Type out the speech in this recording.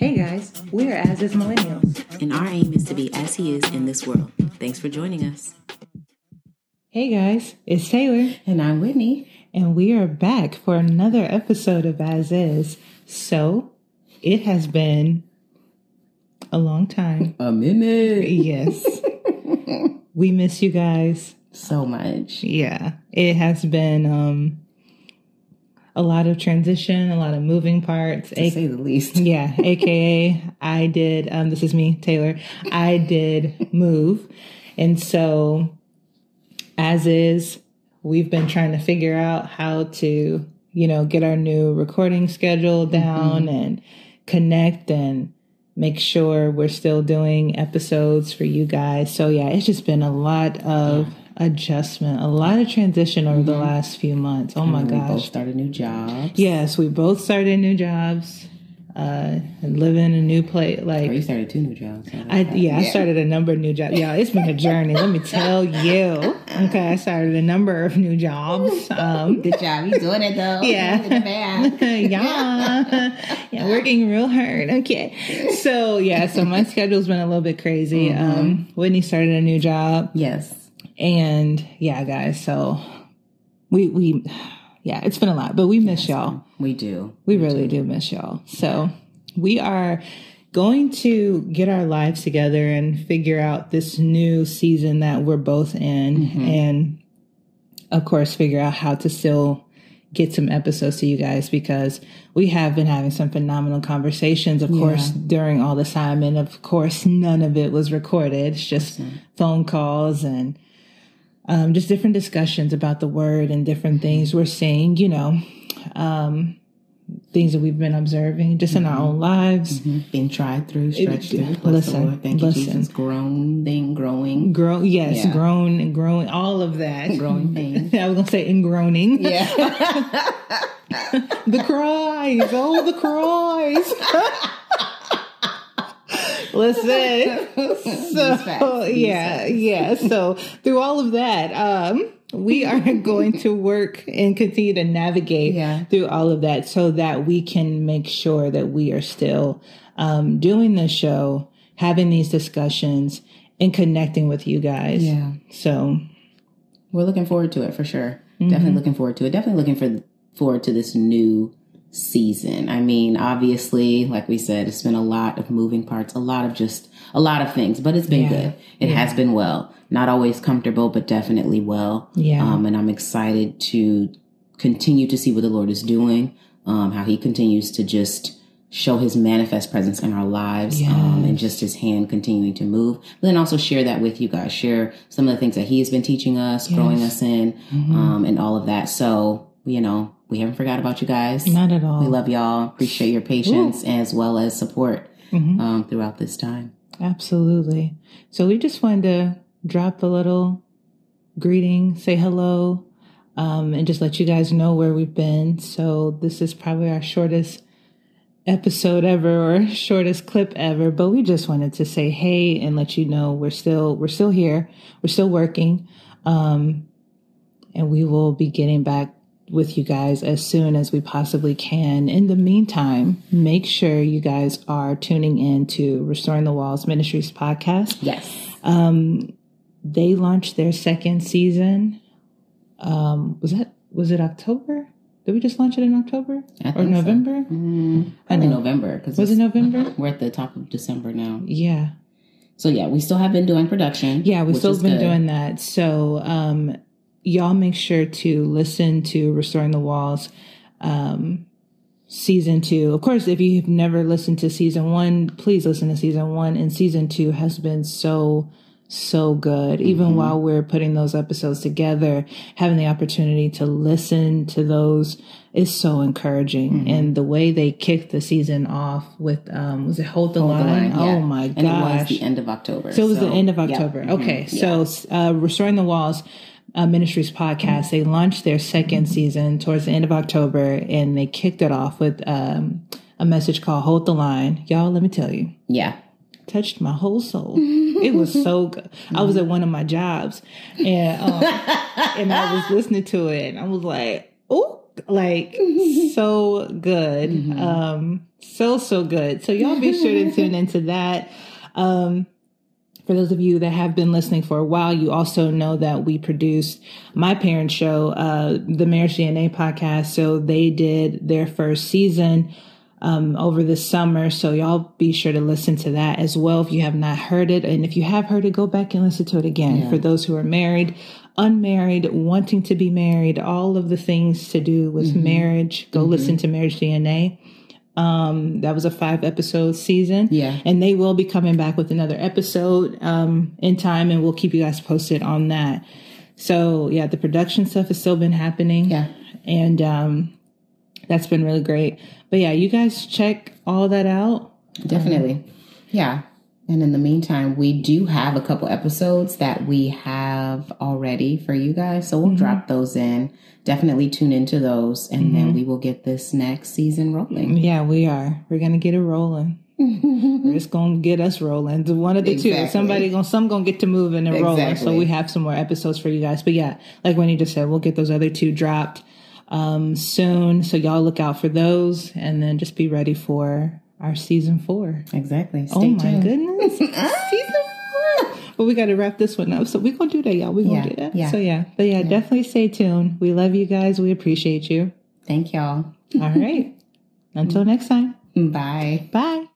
Hey guys, we're As Is Millennials. And our aim is to be as he is in this world. Thanks for joining us. Hey guys, it's Taylor. And I'm Whitney. And we are back for another episode of As Is. So, it has been a long time. A minute. Yes. we miss you guys. So much. Yeah. It has been um a lot of transition, a lot of moving parts. To a- say the least. Yeah. AKA I did um this is me, Taylor. I did move. And so as is, we've been trying to figure out how to, you know, get our new recording schedule down mm-hmm. and connect and make sure we're still doing episodes for you guys. So yeah, it's just been a lot of yeah adjustment, a lot of transition over mm-hmm. the last few months. Oh and my gosh. both started new jobs. Yes, we both started new jobs. Uh, and living in a new place. Like oh, you started two new jobs. I, yeah, yeah, I started a number of new jobs. Yeah, it's been a journey. let me tell you. Okay, I started a number of new jobs. Um, Good job. You doing it though. Yeah. yeah. yeah, working real hard. Okay. So yeah, so my schedule's been a little bit crazy. Mm-hmm. Um, Whitney started a new job. Yes. And yeah, guys, so we we yeah, it's been a lot, but we miss y'all. We do. We, we really do. do miss y'all. So we are going to get our lives together and figure out this new season that we're both in mm-hmm. and of course figure out how to still get some episodes to you guys because we have been having some phenomenal conversations, of yeah. course, during all this time. And of course, none of it was recorded. It's just mm-hmm. phone calls and um, just different discussions about the word and different things we're seeing, you know, um, things that we've been observing just in mm-hmm. our own lives. Mm-hmm. Being tried through, stretched it, through. Listen, Thank listen. you, Jesus. Grown thing, growing. Grow, yes, yeah. grown and growing, all of that. Growing things. I was going to say ingrowning. Yeah. the cries, oh, the cries. Listen. so yeah, yeah. So through all of that, um, we are going to work and continue to navigate yeah. through all of that so that we can make sure that we are still um, doing the show, having these discussions, and connecting with you guys. Yeah. So we're looking forward to it for sure. Mm-hmm. Definitely looking forward to it. Definitely looking for forward to this new season. I mean, obviously, like we said, it's been a lot of moving parts, a lot of just a lot of things, but it's been yeah. good. It yeah. has been well. Not always comfortable, but definitely well. Yeah. Um, and I'm excited to continue to see what the Lord is doing, um, how he continues to just show his manifest presence in our lives yes. um, and just his hand continuing to move. But then also share that with you guys, share some of the things that he has been teaching us, yes. growing us in, mm-hmm. um, and all of that. So, you know, we haven't forgot about you guys. Not at all. We love y'all. Appreciate your patience Ooh. as well as support mm-hmm. um, throughout this time. Absolutely. So we just wanted to drop a little greeting, say hello, um, and just let you guys know where we've been. So this is probably our shortest episode ever or shortest clip ever, but we just wanted to say hey and let you know we're still we're still here. We're still working. Um, and we will be getting back with you guys as soon as we possibly can. In the meantime, make sure you guys are tuning in to Restoring the Walls Ministries podcast. Yes. Um, they launched their second season. Um, was that was it October? Did we just launch it in October or November? So. Mm, I think November. Cause was it November? We're at the top of December now. Yeah. So yeah, we still have been doing production. Yeah, we still have been good. doing that. So um, y'all make sure to listen to Restoring the Walls um, season two. Of course, if you've never listened to season one, please listen to season one. And season two has been so, so good. Even mm-hmm. while we're putting those episodes together, having the opportunity to listen to those is so encouraging. Mm-hmm. And the way they kicked the season off with, um, was it Hold the, Hold Line? the line? Yeah. Oh my gosh. And it was the end of October. So it was so, the end of October. Yeah. Okay. Mm-hmm. So, uh, Restoring the Walls uh, Ministries podcast. They launched their second season towards the end of October, and they kicked it off with um, a message called "Hold the Line." Y'all, let me tell you, yeah, touched my whole soul. it was so good. I was at one of my jobs, and um, and I was listening to it, and I was like, "Oh." like so good. Um, so, so good. So y'all be sure to tune into that. Um, for those of you that have been listening for a while, you also know that we produced my parents' show, uh, the Marriage DNA podcast. So they did their first season um, over the summer. So y'all be sure to listen to that as well if you have not heard it. And if you have heard it, go back and listen to it again. For those who are married, unmarried, wanting to be married, all of the things to do with marriage, go listen to Marriage DNA. Um, that was a five episode season. Yeah. And they will be coming back with another episode um, in time, and we'll keep you guys posted on that. So, yeah, the production stuff has still been happening. Yeah. And um, that's been really great. But yeah, you guys check all that out. Definitely. Yeah. And in the meantime, we do have a couple episodes that we have already for you guys. So we'll drop those in. Definitely tune into those and then we will get this next season rolling. Yeah, we are. We're gonna get it rolling. We're just gonna get us rolling. One of the two. Exactly. Somebody gonna some gonna get to moving and rolling. So we have some more episodes for you guys. But yeah, like Whitney just said, we'll get those other two dropped um soon. So y'all look out for those and then just be ready for our season four. Exactly. Oh stay oh my tuned. goodness. season four. But we gotta wrap this one up. So we're gonna do that, y'all. We're gonna Yeah, do that. yeah. So yeah. But yeah, definitely stay tuned. We love you guys. We appreciate you. Thank y'all. All right. Until next time. Bye. Bye.